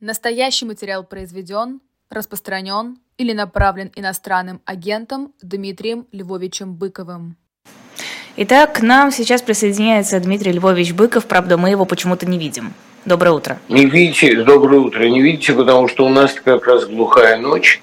Настоящий материал произведен, распространен или направлен иностранным агентом Дмитрием Львовичем Быковым. Итак, к нам сейчас присоединяется Дмитрий Львович Быков, правда, мы его почему-то не видим. Доброе утро. Не видите, доброе утро, не видите, потому что у нас как раз глухая ночь,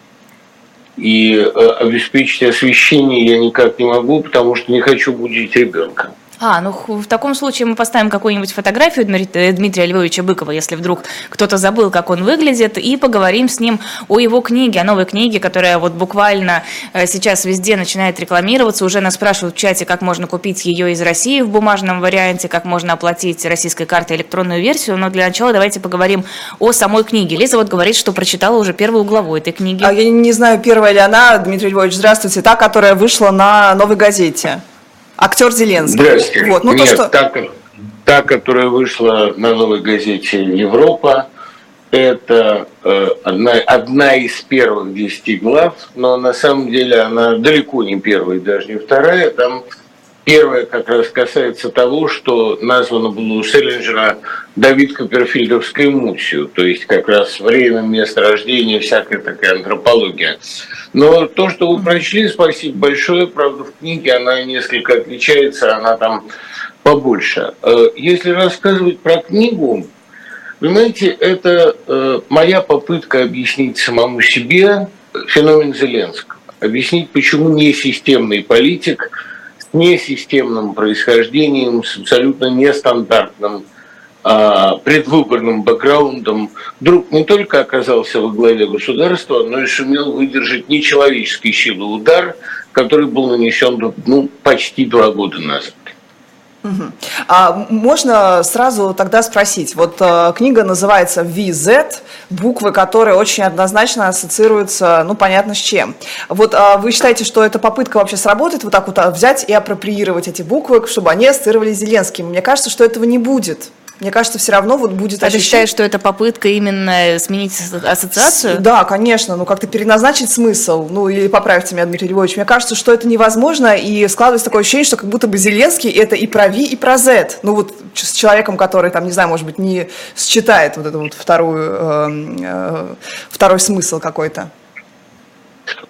и э, обеспечить освещение я никак не могу, потому что не хочу будить ребенка. А, ну в таком случае мы поставим какую-нибудь фотографию э, Дмитрия Львовича Быкова, если вдруг кто-то забыл, как он выглядит, и поговорим с ним о его книге, о новой книге, которая вот буквально э, сейчас везде начинает рекламироваться. Уже нас спрашивают в чате, как можно купить ее из России в бумажном варианте, как можно оплатить российской картой электронную версию. Но для начала давайте поговорим о самой книге. Лиза вот говорит, что прочитала уже первую главу этой книги. А я не знаю, первая ли она, Дмитрий Львович, здравствуйте, та, которая вышла на «Новой газете». Актер Зеленский. Здрасте. Вот, ну, Нет, то, что... та, та, которая вышла на новой газете «Европа», это э, одна, одна из первых десяти глав, но на самом деле она далеко не первая, даже не вторая. Там первая как раз касается того, что названо было у Селлинджера Давид Копперфильдовской мутью, то есть как раз время, место рождения, всякая такая антропология. Но то, что вы прочли, спасибо большое. Правда, в книге она несколько отличается, она там побольше. Э, если рассказывать про книгу, понимаете, это э, моя попытка объяснить самому себе феномен Зеленского. Объяснить, почему несистемный политик с несистемным происхождением, с абсолютно нестандартным а, предвыборным бэкграундом вдруг не только оказался во главе государства, но и сумел выдержать нечеловеческой силы удар, который был нанесен ну, почти два года назад. А можно сразу тогда спросить, вот э, книга называется VZ, буквы, которые очень однозначно ассоциируются, ну понятно с чем. Вот э, вы считаете, что эта попытка вообще сработает, вот так вот а, взять и апроприировать эти буквы, чтобы они ассоциировались с Зеленским? Мне кажется, что этого не будет мне кажется, все равно вот будет... А ощущение... ты считаешь, что это попытка именно сменить ассоциацию? Да, конечно, ну как-то переназначить смысл, ну или поправьте меня, Дмитрий Львович, мне кажется, что это невозможно, и складывается такое ощущение, что как будто бы Зеленский это и про Ви, и про Z. Ну вот с человеком, который там, не знаю, может быть, не считает вот эту вот вторую, э, э, второй смысл какой-то.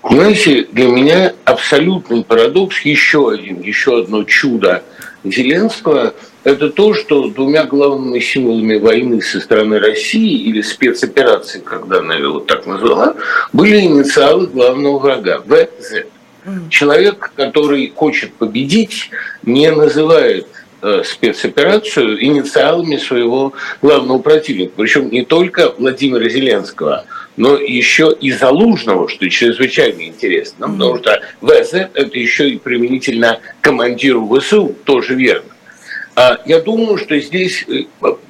Знаете, для меня абсолютный парадокс, еще один, еще одно чудо Зеленского – это то, что двумя главными символами войны со стороны России или спецоперации, когда она его так назвала, были инициалы главного врага – ВЗ. Человек, который хочет победить, не называет э, спецоперацию инициалами своего главного противника. Причем не только Владимира Зеленского, но еще и Залужного, что чрезвычайно интересно. Потому что ВЗ – это еще и применительно командиру ВСУ, тоже верно. А я думаю, что здесь э,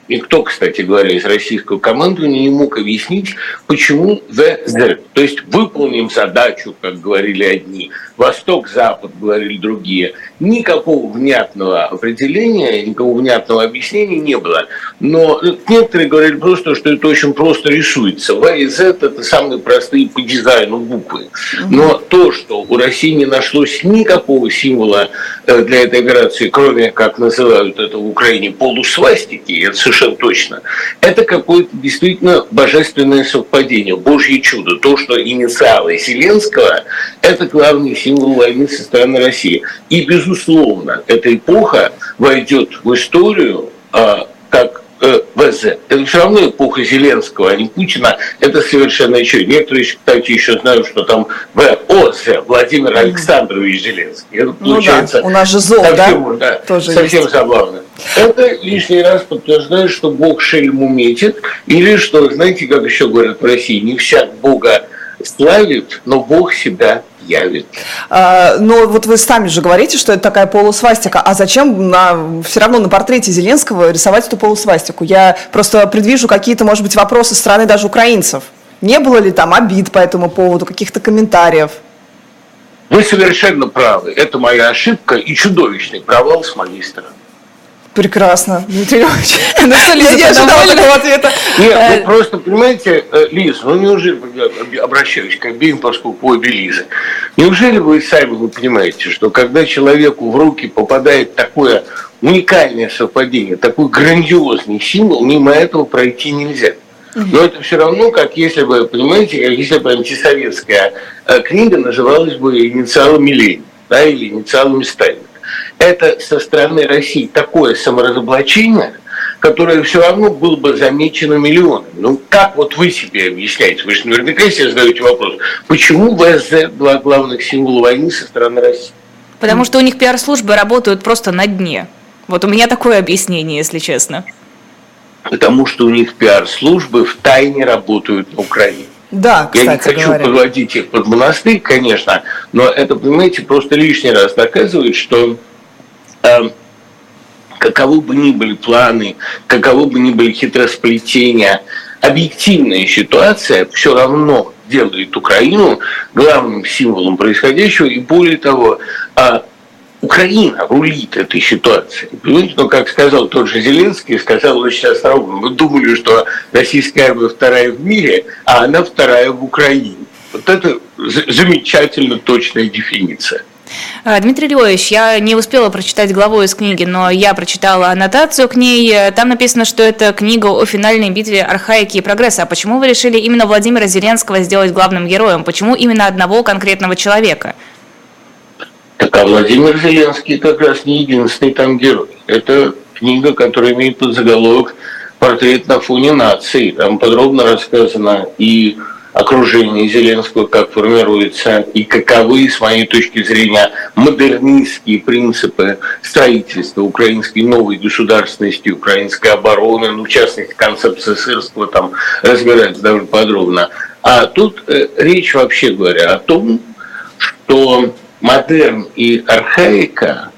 никто, кстати говоря, из российского командования не мог объяснить, почему ВЗ. То есть выполним задачу, как говорили одни, Восток-Запад, говорили другие. Никакого внятного определения, никакого внятного объяснения не было. Но некоторые говорили просто, что это очень просто рисуется. В и Z – это самые простые по дизайну буквы. Но то, что у России не нашлось никакого символа э, для этой операции, кроме, как называют это в Украине, полусвастики, это совершенно точно, это какое-то действительно божественное совпадение, божье чудо. То, что инициалы Зеленского – это главный символ войны со стороны России. И, безусловно, эта эпоха войдет в историю а, как э, ВЗ. Это все равно эпоха Зеленского, а не Путина. Это совершенно еще. Некоторые, кстати, еще знают, что там ВОЗ, Владимир Александрович Зеленский. Это получается ну да, у нас же зол, совсем, да? да Тоже совсем есть. забавно. Это лишний раз подтверждает, что Бог шельму метит, или что, знаете, как еще говорят в России, не всяк Бога славит, но Бог себя явит. А, но вот вы сами же говорите, что это такая полусвастика. А зачем на, все равно на портрете Зеленского рисовать эту полусвастику? Я просто предвижу какие-то, может быть, вопросы со стороны даже украинцев. Не было ли там обид по этому поводу, каких-то комментариев? Вы совершенно правы. Это моя ошибка и чудовищный провал с моей стороны. Прекрасно, Дмитрий Львович. Ну что, Лиза, я ожидала такого ответа. Нет, ну просто, понимаете, э, Лиза, ну неужели, обращаюсь к обеим, поскольку обе Лизы, неужели вы сами вы понимаете, что когда человеку в руки попадает такое уникальное совпадение, такой грандиозный символ, мимо этого пройти нельзя. Но это все равно, как если бы, понимаете, как если бы антисоветская э, книга называлась бы инициалами Ленина да, или инициалами Сталина. Это со стороны России такое саморазоблачение, которое все равно было бы замечено миллионами. Ну, как вот вы себе объясняете? Вы же наверняка себе задаете вопрос, почему ВСЗ два главных символа войны со стороны России? Потому что у них пиар-службы работают просто на дне. Вот у меня такое объяснение, если честно. Потому что у них пиар-службы в тайне работают на Украине. Да, кстати Я не хочу говоря. подводить их под монастырь, конечно, но это, понимаете, просто лишний раз доказывает, что каковы бы ни были планы, каковы бы ни были хитросплетения, объективная ситуация все равно делает Украину главным символом происходящего, и более того, а, Украина рулит этой ситуацией. Понимаете, но как сказал тот же Зеленский, сказал очень остроумно, мы думали, что российская армия вторая в мире, а она вторая в Украине. Вот это замечательно точная дефиниция. А, Дмитрий Львович, я не успела прочитать главу из книги, но я прочитала аннотацию к ней. Там написано, что это книга о финальной битве архаики и прогресса. А почему вы решили именно Владимира Зеленского сделать главным героем? Почему именно одного конкретного человека? Так а Владимир Зеленский как раз не единственный там герой. Это книга, которая имеет под заголовок «Портрет на фоне нации». Там подробно рассказано и окружение Зеленского, как формируется, и каковы, с моей точки зрения, модернистские принципы строительства украинской новой государственности, украинской обороны, ну, в частности, концепция сырского там разбирается довольно подробно. А тут э, речь, вообще говоря, о том, что модерн и архаика,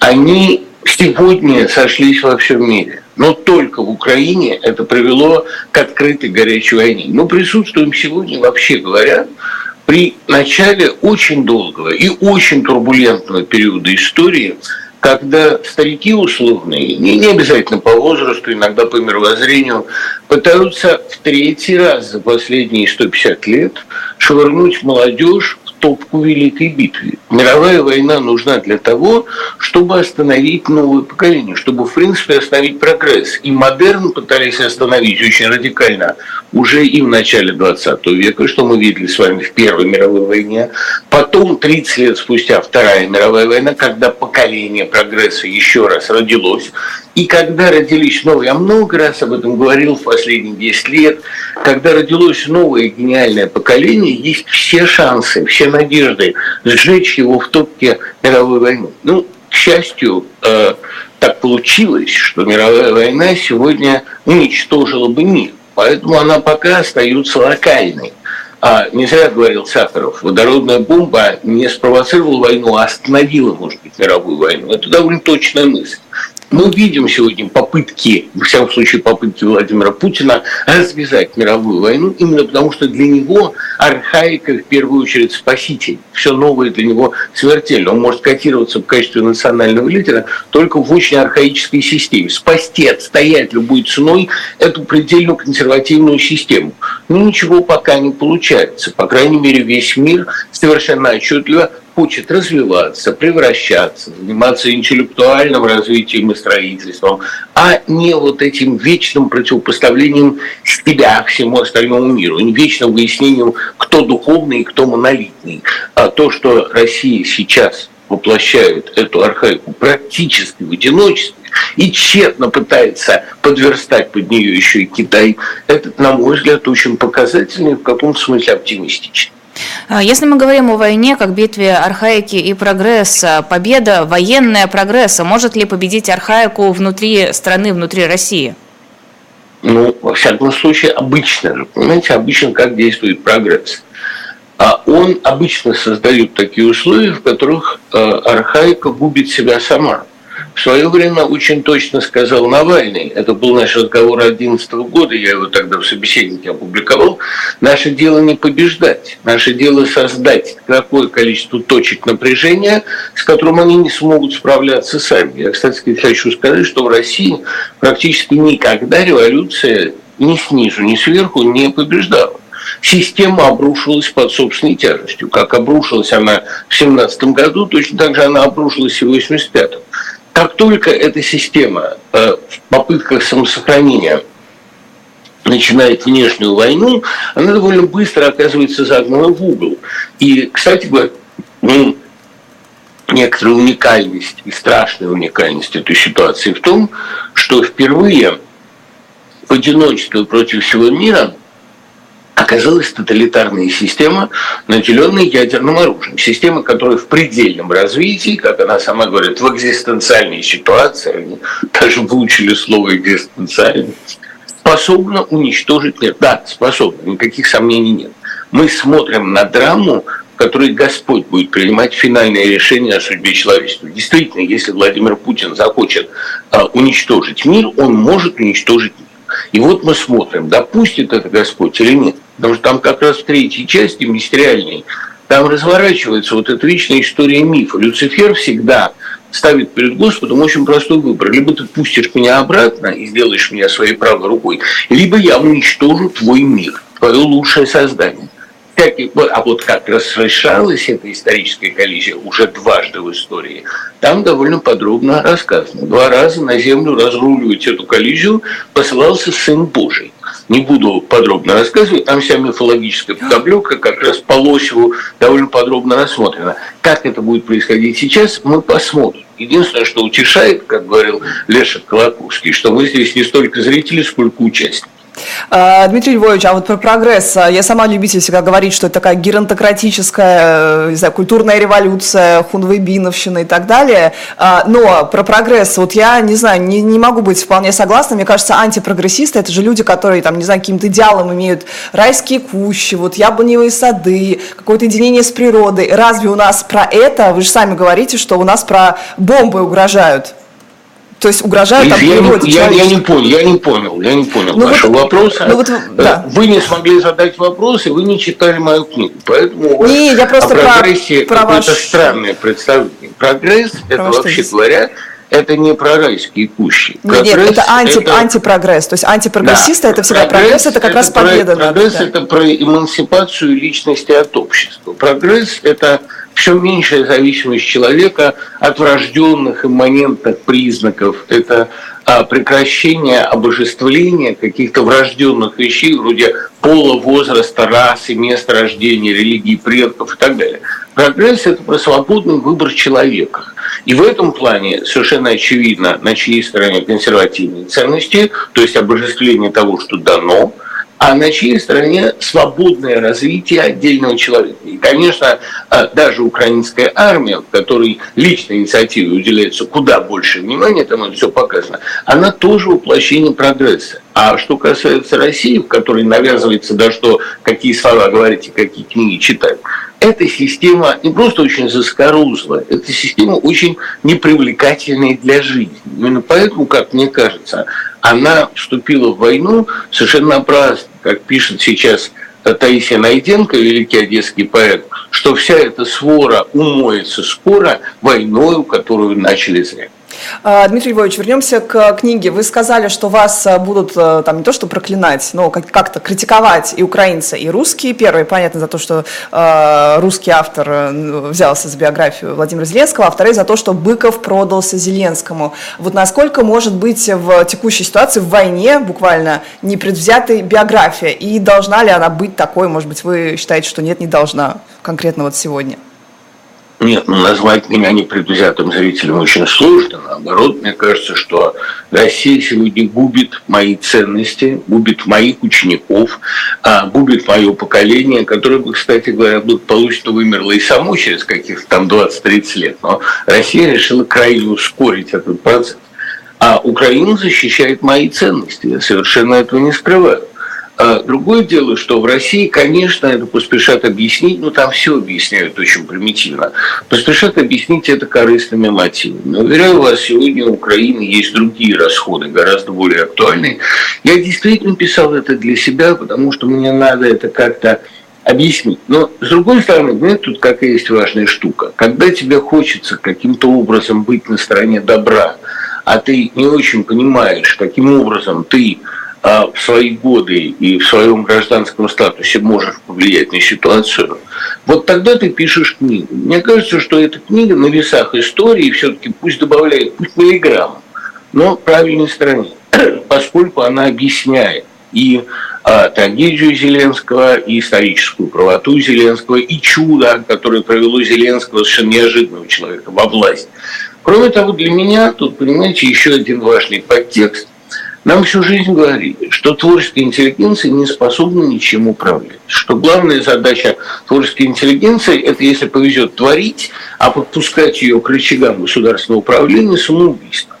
они сегодня сошлись во всем мире. Но только в Украине это привело к открытой горячей войне. Мы присутствуем сегодня, вообще говоря, при начале очень долгого и очень турбулентного периода истории, когда старики условные, не, не обязательно по возрасту, иногда по мировоззрению, пытаются в третий раз за последние 150 лет швырнуть молодежь топку Великой битвы. Мировая война нужна для того, чтобы остановить новое поколение, чтобы, в принципе, остановить прогресс. И модерн пытались остановить очень радикально уже и в начале 20 века, что мы видели с вами в Первой мировой войне. Потом, 30 лет спустя, Вторая мировая война, когда поколение прогресса еще раз родилось. И когда родились новые, я много раз об этом говорил в последние 10 лет, когда родилось новое гениальное поколение, есть все шансы, все надежды сжечь его в топке мировой войны. Ну, к счастью, э, так получилось, что мировая война сегодня уничтожила бы мир. Поэтому она пока остается локальной. А не зря говорил Сахаров, водородная бомба не спровоцировала войну, а остановила, может быть, мировую войну. Это довольно точная мысль. Мы видим сегодня попытки, в всяком случае попытки Владимира Путина развязать мировую войну, именно потому что для него архаика в первую очередь спаситель. Все новое для него смертельно. Он может котироваться в качестве национального лидера только в очень архаической системе. Спасти, отстоять любой ценой эту предельно консервативную систему. Но ничего пока не получается. По крайней мере, весь мир совершенно отчетливо хочет развиваться, превращаться, заниматься интеллектуальным развитием и строительством, а не вот этим вечным противопоставлением себя всему остальному миру, вечным выяснением, кто духовный и кто монолитный. А то, что Россия сейчас воплощает эту архаику практически в одиночестве и тщетно пытается подверстать под нее еще и Китай, это, на мой взгляд, очень показательный и в каком-то смысле оптимистичный. А, если мы говорим о войне как битве архаики и прогресса, победа военная прогресса, может ли победить архаику внутри страны, внутри России? Ну, во всяком случае, обычно же, понимаете, обычно как действует прогресс. А он обычно создает такие условия, в которых э, архаика губит себя сама. В свое время очень точно сказал Навальный, это был наш разговор 2011 года, я его тогда в собеседнике опубликовал, наше дело не побеждать, наше дело создать такое количество точек напряжения, с которым они не смогут справляться сами. Я, кстати, хочу сказать, что в России практически никогда революция ни снизу, ни сверху не побеждала система обрушилась под собственной тяжестью. Как обрушилась она в 17 году, точно так же она обрушилась и в 85 как только эта система э, в попытках самосохранения начинает внешнюю войну, она довольно быстро оказывается загнана в угол. И, кстати говоря, ну, некоторая уникальность и страшная уникальность этой ситуации в том, что впервые в одиночестве против всего мира оказалась тоталитарная система, наделенная ядерным оружием. Система, которая в предельном развитии, как она сама говорит, в экзистенциальной ситуации, они даже выучили слово экзистенциальность, способна уничтожить мир. Да, способна, никаких сомнений нет. Мы смотрим на драму, в которой Господь будет принимать финальное решение о судьбе человечества. Действительно, если Владимир Путин захочет а, уничтожить мир, он может уничтожить мир. И вот мы смотрим, допустит это Господь или нет. Потому что там как раз в третьей части, мистериальной, там разворачивается вот эта вечная история мифа. Люцифер всегда ставит перед Господом очень простой выбор. Либо ты пустишь меня обратно и сделаешь меня своей правой рукой, либо я уничтожу твой мир, твое лучшее создание. А вот как разрешалась эта историческая коллизия уже дважды в истории, там довольно подробно рассказано. Два раза на землю разруливать эту коллизию посылался Сын Божий. Не буду подробно рассказывать, там вся мифологическая подоблека как раз по Лосеву довольно подробно рассмотрена. Как это будет происходить сейчас, мы посмотрим. Единственное, что утешает, как говорил Лешек Колоковский, что мы здесь не столько зрители, сколько участники. А, Дмитрий Львович, а вот про прогресс. Я сама любитель всегда говорить, что это такая геронтократическая, не знаю, культурная революция, хунвейбиновщина и так далее. Но про прогресс, вот я, не знаю, не, не могу быть вполне согласна. Мне кажется, антипрогрессисты – это же люди, которые, там, не знаю, каким-то идеалом имеют райские кущи, вот яблоневые сады, какое-то единение с природой. Разве у нас про это? Вы же сами говорите, что у нас про бомбы угрожают. То есть угрожают там я, не, я, я не понял, я не понял, я не понял ну, вашего вот, вопроса. Ну, вот, да. Вы не смогли задать вопрос, и вы не читали мою книгу. Поэтому не, я просто о прогрессе про, какое-то ваш... странное представление. Прогресс, про это вообще здесь? говоря, это не про райские кущи. Прогресс нет, это, анти, это антипрогресс. То есть антипрогрессисты да. это всегда прогресс, прогресс это как это раз про, победа. Прогресс да. это про эмансипацию личности от общества. Прогресс это все меньшая зависимость человека от врожденных имманентных признаков. Это а, прекращение обожествления каких-то врожденных вещей, вроде пола, возраста, расы, места рождения, религии предков и так далее. Прогресс – это про свободный выбор человека. И в этом плане совершенно очевидно, на чьей стороне консервативные ценности, то есть обожествление того, что дано – а на чьей стороне свободное развитие отдельного человека. И, конечно, а, даже украинская армия, в которой личной инициативе уделяется куда больше внимания, там это все показано, она тоже воплощение прогресса. А что касается России, в которой навязывается, да что, какие слова говорите, какие книги читать, эта система не просто очень заскорузлая, эта система очень непривлекательная для жизни. Именно поэтому, как мне кажется, она вступила в войну совершенно напрасно, как пишет сейчас Таисия Найденко, великий одесский поэт, что вся эта свора умоется скоро войною, которую начали зря. А, Дмитрий Львович, вернемся к книге. Вы сказали, что вас э, будут э, там не то что проклинать, но как-то критиковать и украинцы, и русские. Первый, понятно, за то, что э, русский автор э, взялся за биографию Владимира Зеленского, а второй за то, что Быков продался Зеленскому. Вот насколько может быть в текущей ситуации, в войне буквально непредвзятой биография? И должна ли она быть такой? Может быть, вы считаете, что нет, не должна конкретно вот сегодня? Нет, ну назвать меня непредвзятым зрителем очень сложно. Наоборот, мне кажется, что Россия сегодня губит мои ценности, губит моих учеников, а, губит мое поколение, которое бы, кстати говоря, благополучно вымерло и само через каких-то там 20-30 лет. Но Россия решила крайне ускорить этот процесс. А Украина защищает мои ценности. Я совершенно этого не скрываю. А другое дело, что в России, конечно, это поспешат объяснить, но там все объясняют очень примитивно. Поспешат объяснить это корыстными мотивами. Уверяю вас, сегодня у Украины есть другие расходы, гораздо более актуальные. Я действительно писал это для себя, потому что мне надо это как-то объяснить. Но, с другой стороны, мне тут какая есть важная штука. Когда тебе хочется каким-то образом быть на стороне добра, а ты не очень понимаешь, каким образом ты в свои годы и в своем гражданском статусе можешь повлиять на ситуацию, вот тогда ты пишешь книгу. Мне кажется, что эта книга на весах истории все-таки пусть добавляет, пусть миллиграмм, но правильной стороне, поскольку она объясняет и а, трагедию Зеленского, и историческую правоту Зеленского, и чудо, которое провело Зеленского, совершенно неожиданного человека, во власть. Кроме того, для меня тут, понимаете, еще один важный подтекст. Нам всю жизнь говорили, что творческая интеллигенция не способна ничем управлять. Что главная задача творческой интеллигенции – это, если повезет, творить, а подпускать ее к рычагам государственного управления – самоубийство.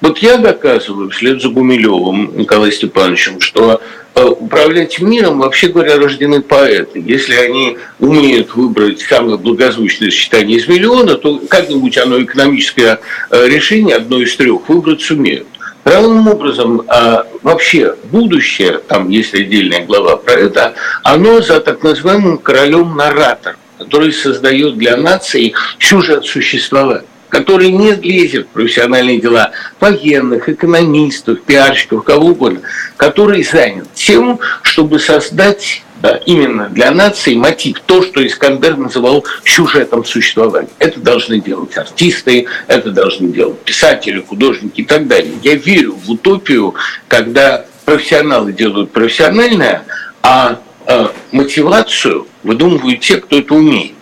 Вот я доказываю вслед за Гумилевым Николаем Степановичем, что э, управлять миром, вообще говоря, рождены поэты. Если они умеют выбрать самое благозвучное сочетание из миллиона, то как-нибудь оно экономическое э, решение, одно из трех, выбрать сумеют. Равным образом, а, вообще будущее, там есть отдельная глава про это, оно за так называемым королем-наратор, который создает для нации сюжет существования который не лезет в профессиональные дела военных, экономистов, пиарщиков, кого угодно, который занят тем, чтобы создать да, именно для нации мотив, то, что Искандер называл сюжетом существования. Это должны делать артисты, это должны делать писатели, художники и так далее. Я верю в утопию, когда профессионалы делают профессиональное, а э, мотивацию выдумывают те, кто это умеет.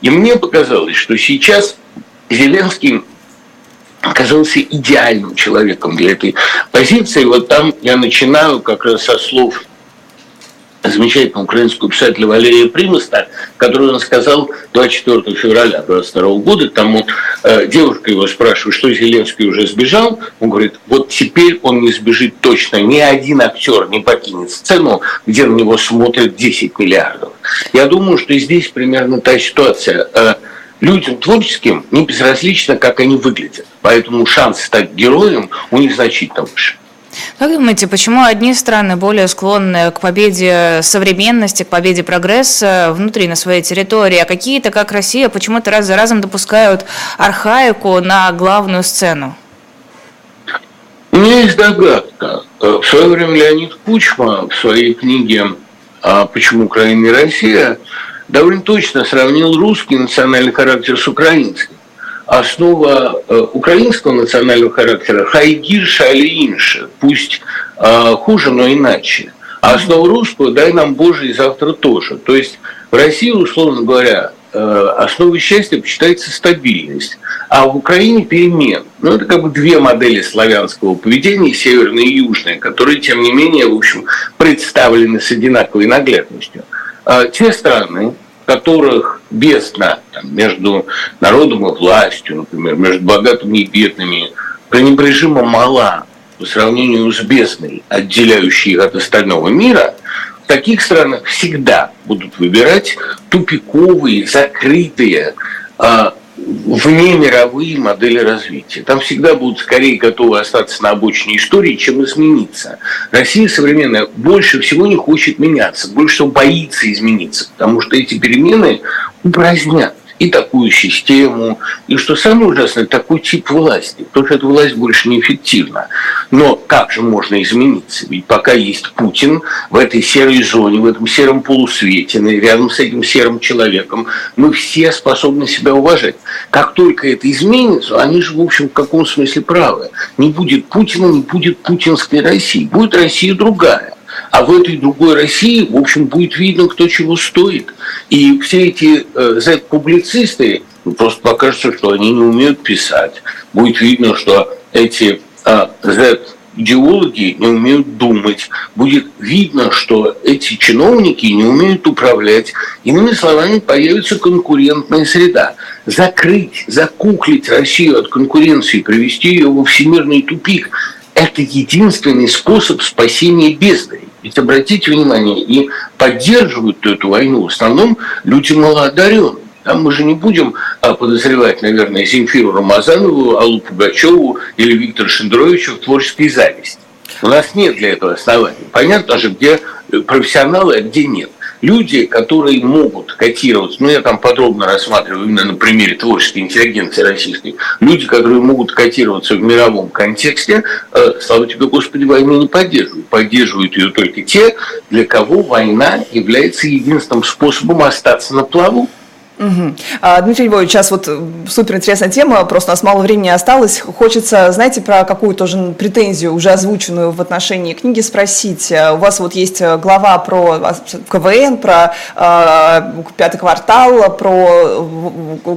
И мне показалось, что сейчас Зеленский оказался идеальным человеком для этой позиции. Вот там я начинаю как раз со слов замечательного украинского писателя Валерия Примоста, который он сказал 24 февраля 22 года, там э, девушка его спрашивает, что Зеленский уже сбежал, он говорит, вот теперь он не сбежит точно, ни один актер не покинет сцену, где на него смотрят 10 миллиардов. Я думаю, что здесь примерно та ситуация. Э, людям творческим не безразлично, как они выглядят. Поэтому шанс стать героем у них значительно выше. Как думаете, почему одни страны более склонны к победе современности, к победе прогресса внутри на своей территории, а какие-то, как Россия, почему-то раз за разом допускают архаику на главную сцену? У меня есть догадка. В свое время Леонид Кучма в своей книге «А «Почему Украина не Россия» довольно точно сравнил русский национальный характер с украинским. Основа э, украинского национального характера – хайгир шалинша, пусть э, хуже, но иначе. А основа русского – дай нам Боже и завтра тоже. То есть в России, условно говоря, э, основой счастья почитается стабильность, а в Украине перемен. Ну, это как бы две модели славянского поведения, северная и южная, которые, тем не менее, в общем, представлены с одинаковой наглядностью. А те страны, которых там, между народом и властью, например, между богатыми и бедными, пренебрежимо мала по сравнению с бездной, отделяющей их от остального мира, в таких странах всегда будут выбирать тупиковые, закрытые, а, вне мировые модели развития. Там всегда будут скорее готовы остаться на обочине истории, чем измениться. Россия современная больше всего не хочет меняться, больше всего боится измениться, потому что эти перемены упразднят и такую систему, и что самое ужасное, такой тип власти, потому что эта власть больше неэффективна. Но как же можно измениться? Ведь пока есть Путин в этой серой зоне, в этом сером полусвете, рядом с этим серым человеком, мы все способны себя уважать. Как только это изменится, они же, в общем, в каком смысле правы. Не будет Путина, не будет путинской России. Будет Россия другая. А в этой другой России, в общем, будет видно, кто чего стоит. И все эти э, Z-публицисты ну, просто покажется, что они не умеют писать. Будет видно, что эти э, Z идеологи не умеют думать, будет видно, что эти чиновники не умеют управлять. Иными словами, появится конкурентная среда. Закрыть, закуклить Россию от конкуренции, привести ее во всемирный тупик – это единственный способ спасения бездари. Ведь обратите внимание, и поддерживают эту войну в основном люди малоодаренные. Там мы же не будем а, подозревать, наверное, Земфиру Рамазанову, Аллу Пугачеву или Виктора Шендеровича в творческой зависти. У нас нет для этого оснований. Понятно же, где профессионалы, а где нет люди, которые могут котироваться, ну я там подробно рассматриваю именно на примере творческой интеллигенции российской, люди, которые могут котироваться в мировом контексте, э, слава тебе, Господи, войну не поддерживают. Поддерживают ее только те, для кого война является единственным способом остаться на плаву. Угу. Дмитрий Львович, сейчас вот э, супер интересная тема, просто у нас мало времени осталось. Хочется, знаете, про какую тоже претензию, уже озвученную в отношении книги, спросить. Э, у вас вот есть э, глава про а, КВН, про э, пятый квартал, про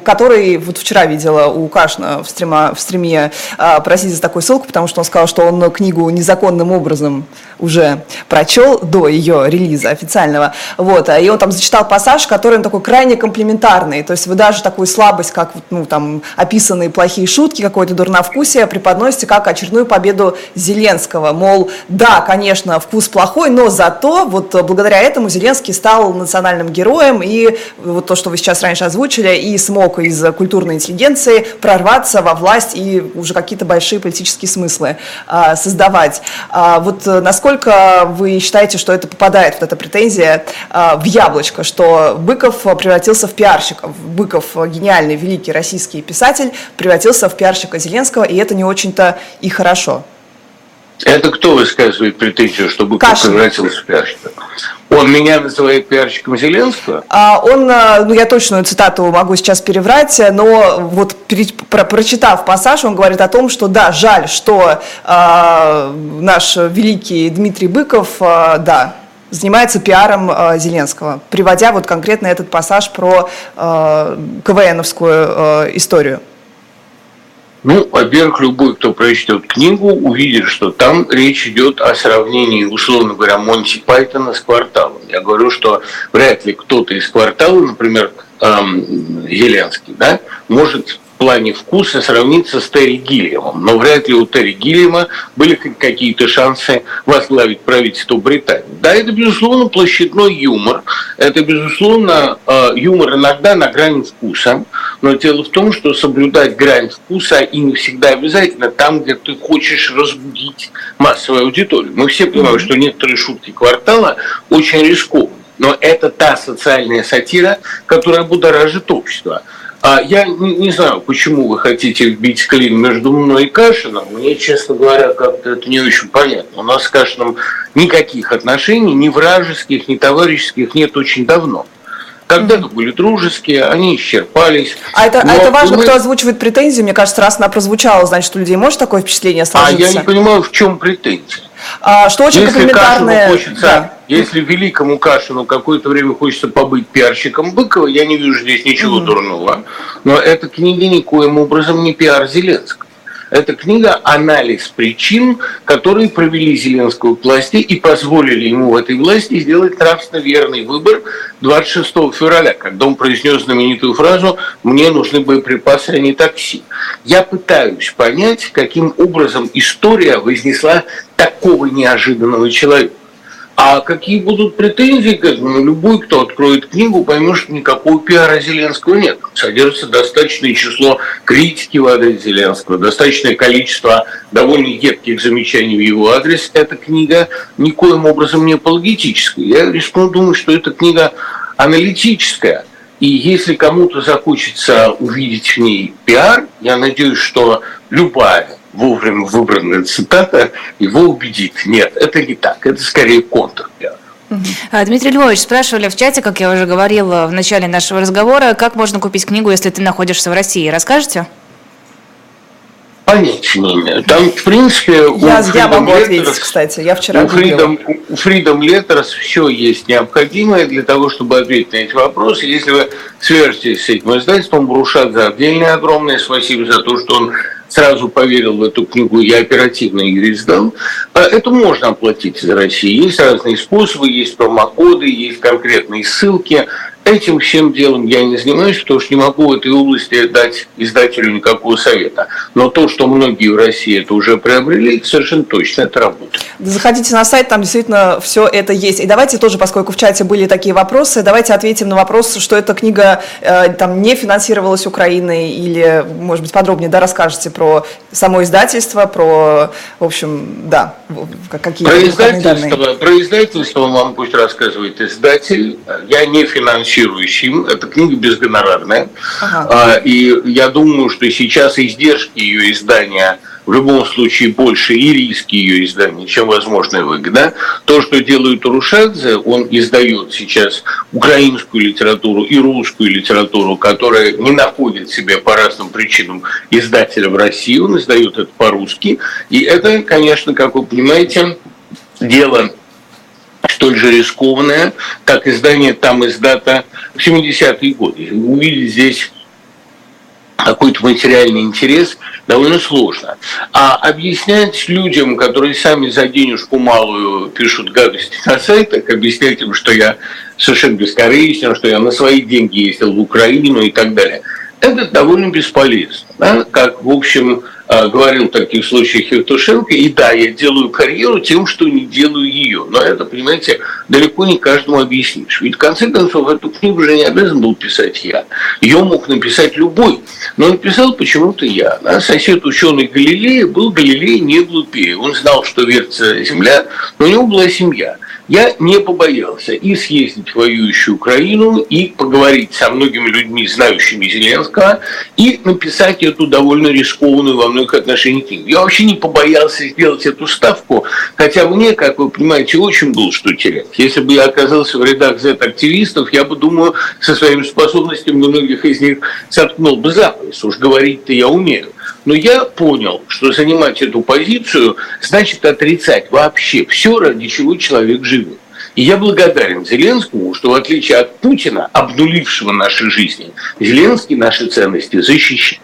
который вот вчера видела у Кашна в, стрима, в стриме, э, простите за такую ссылку, потому что он сказал, что он книгу незаконным образом уже прочел до ее релиза официального. Вот, и он там зачитал пассаж, который он такой крайне комплиментарный элементарные. То есть вы даже такую слабость, как ну, там, описанные плохие шутки, какое-то дурновкусие преподносите как очередную победу Зеленского. Мол, да, конечно, вкус плохой, но зато вот благодаря этому Зеленский стал национальным героем, и вот то, что вы сейчас раньше озвучили, и смог из культурной интеллигенции прорваться во власть и уже какие-то большие политические смыслы а, создавать. А, вот насколько вы считаете, что это попадает, вот эта претензия, а, в яблочко, что Быков превратился в пиар пиарщиков. Быков, гениальный, великий российский писатель, превратился в пиарщика Зеленского, и это не очень-то и хорошо. Это кто высказывает претензию, что Быков Кашин. превратился в пиарщика? Он меня называет пиарщиком Зеленского? А, он, а, ну я точную цитату могу сейчас переврать, но вот перед, про, прочитав пассаж, он говорит о том, что да, жаль, что а, наш великий Дмитрий Быков, а, да, занимается пиаром э, Зеленского, приводя вот конкретно этот пассаж про э, КВНовскую э, историю. Ну, во-первых, любой, кто прочтет книгу, увидит, что там речь идет о сравнении, условно говоря, Монти Пайтона с кварталом. Я говорю, что вряд ли кто-то из квартала, например, эм, Зеленский, да, может плане вкуса сравниться с Терри Гиллиамом. Но вряд ли у Терри Гиллиама были какие-то шансы возглавить правительство Британии. Да, это, безусловно, площадной юмор. Это, безусловно, э, юмор иногда на грани вкуса. Но дело в том, что соблюдать грань вкуса и не всегда обязательно там, где ты хочешь разбудить массовую аудиторию. Мы все понимаем, что некоторые шутки квартала очень рискованны. Но это та социальная сатира, которая будоражит общество. А я не, не знаю, почему вы хотите вбить клин между мной и Кашином. Мне, честно говоря, как-то это не очень понятно. У нас с Кашином никаких отношений, ни вражеских, ни товарищеских нет очень давно. Когда-то были дружеские, они исчерпались. А это, а это важно, мы... кто озвучивает претензии. Мне кажется, раз она прозвучала, значит, у людей может такое впечатление сложиться? А я не понимаю, в чем претензия. А, что очень Если комплиментарное... хочется да. Если великому Кашину какое-то время хочется побыть пиарщиком Быкова, я не вижу здесь ничего mm-hmm. дурного. Но эта книга никоим образом не пиар Зеленского. Эта книга – анализ причин, которые провели Зеленского к власти и позволили ему в этой власти сделать нравственно верный выбор 26 февраля, когда он произнес знаменитую фразу «Мне нужны боеприпасы, а не такси». Я пытаюсь понять, каким образом история вознесла такого неожиданного человека. А какие будут претензии к этому? Ну, любой, кто откроет книгу, поймет, что никакого пиара Зеленского нет. Содержится достаточное число критики в адрес Зеленского, достаточное количество довольно едких замечаний в его адрес. Эта книга никоим образом не апологетическая. Я рискну думать, что эта книга аналитическая. И если кому-то захочется увидеть в ней пиар, я надеюсь, что любая вовремя выбранная цитата его убедит. Нет, это не так, это скорее контр а, Дмитрий Львович, спрашивали в чате, как я уже говорила в начале нашего разговора, как можно купить книгу, если ты находишься в России. Расскажете? Понятия не имею. Там, в принципе, я, у Freedom я могу Letters, ответить, кстати, я вчера у Freedom, у Freedom Letters все есть необходимое для того, чтобы ответить на эти вопросы. Если вы свяжетесь с этим издательством, Брушат за отдельное огромное спасибо за то, что он сразу поверил в эту книгу, я оперативно ее издал. А это можно оплатить из России. Есть разные способы, есть промокоды, есть конкретные ссылки. Этим всем делом я не занимаюсь, потому что не могу в этой области дать издателю никакого совета. Но то, что многие в России это уже приобрели, совершенно точно это работает. Заходите на сайт, там действительно все это есть. И давайте тоже, поскольку в чате были такие вопросы, давайте ответим на вопрос, что эта книга э, там не финансировалась Украиной или, может быть, подробнее да, расскажете про само издательство, про, в общем, да, какие про издательство, данные. Про издательство вам пусть рассказывает издатель. Я не финансирую финансируюсь им. Это книга безгонорарная. Ага. А, И я думаю, что сейчас издержки ее издания в любом случае больше и риски ее издания, чем возможная выгода. То, что делает Рушадзе, он издает сейчас украинскую литературу и русскую литературу, которая не находит себе по разным причинам издателя в России, он издает это по-русски. И это, конечно, как вы понимаете, дело столь же рискованное, как издание там издата в 70-е годы. Увидеть здесь какой-то материальный интерес довольно сложно. А объяснять людям, которые сами за денежку малую пишут гадости на сайтах, объяснять им, что я совершенно бескорыстен, что я на свои деньги ездил в Украину и так далее, это довольно бесполезно. Да? Как, в общем, а, говорил в таких случаях Евтушенко, и да, я делаю карьеру тем, что не делаю ее. Но это, понимаете, далеко не каждому объяснишь. Ведь в конце концов эту книгу же не обязан был писать я. Ее мог написать любой. Но написал почему-то я. Да? Сосед ученый Галилея был Галилей не глупее. Он знал, что вертится земля, но у него была семья. Я не побоялся и съездить в воюющую Украину, и поговорить со многими людьми, знающими Зеленского, и написать эту довольно рискованную во многих отношениях книгу. Я вообще не побоялся сделать эту ставку, хотя мне, как вы понимаете, очень было что терять. Если бы я оказался в рядах Z-активистов, я бы, думаю, со своими способностями многих из них соткнул бы за пояс. Уж говорить-то я умею. Но я понял, что занимать эту позицию значит отрицать вообще все, ради чего человек живет. И я благодарен Зеленскому, что в отличие от Путина, обнулившего наши жизни, Зеленский наши ценности защищает.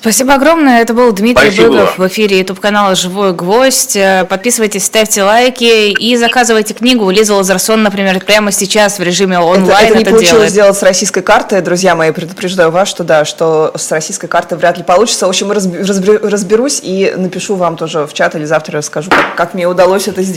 Спасибо огромное. Это был Дмитрий Спасибо Быков вам. в эфире YouTube канала Живой Гвоздь. Э, Подписывайтесь, ставьте лайки и заказывайте книгу. Лиза Лазарсон, например, прямо сейчас в режиме Это, онлайн это не это, получилось делает. сделать с российской картой, друзья мои, предупреждаю вас, что да, что с российской картой вряд ли получится. В общем, разбе- разбе- разберусь и напишу вам тоже в чат или завтра расскажу, как, как мне удалось это сделать.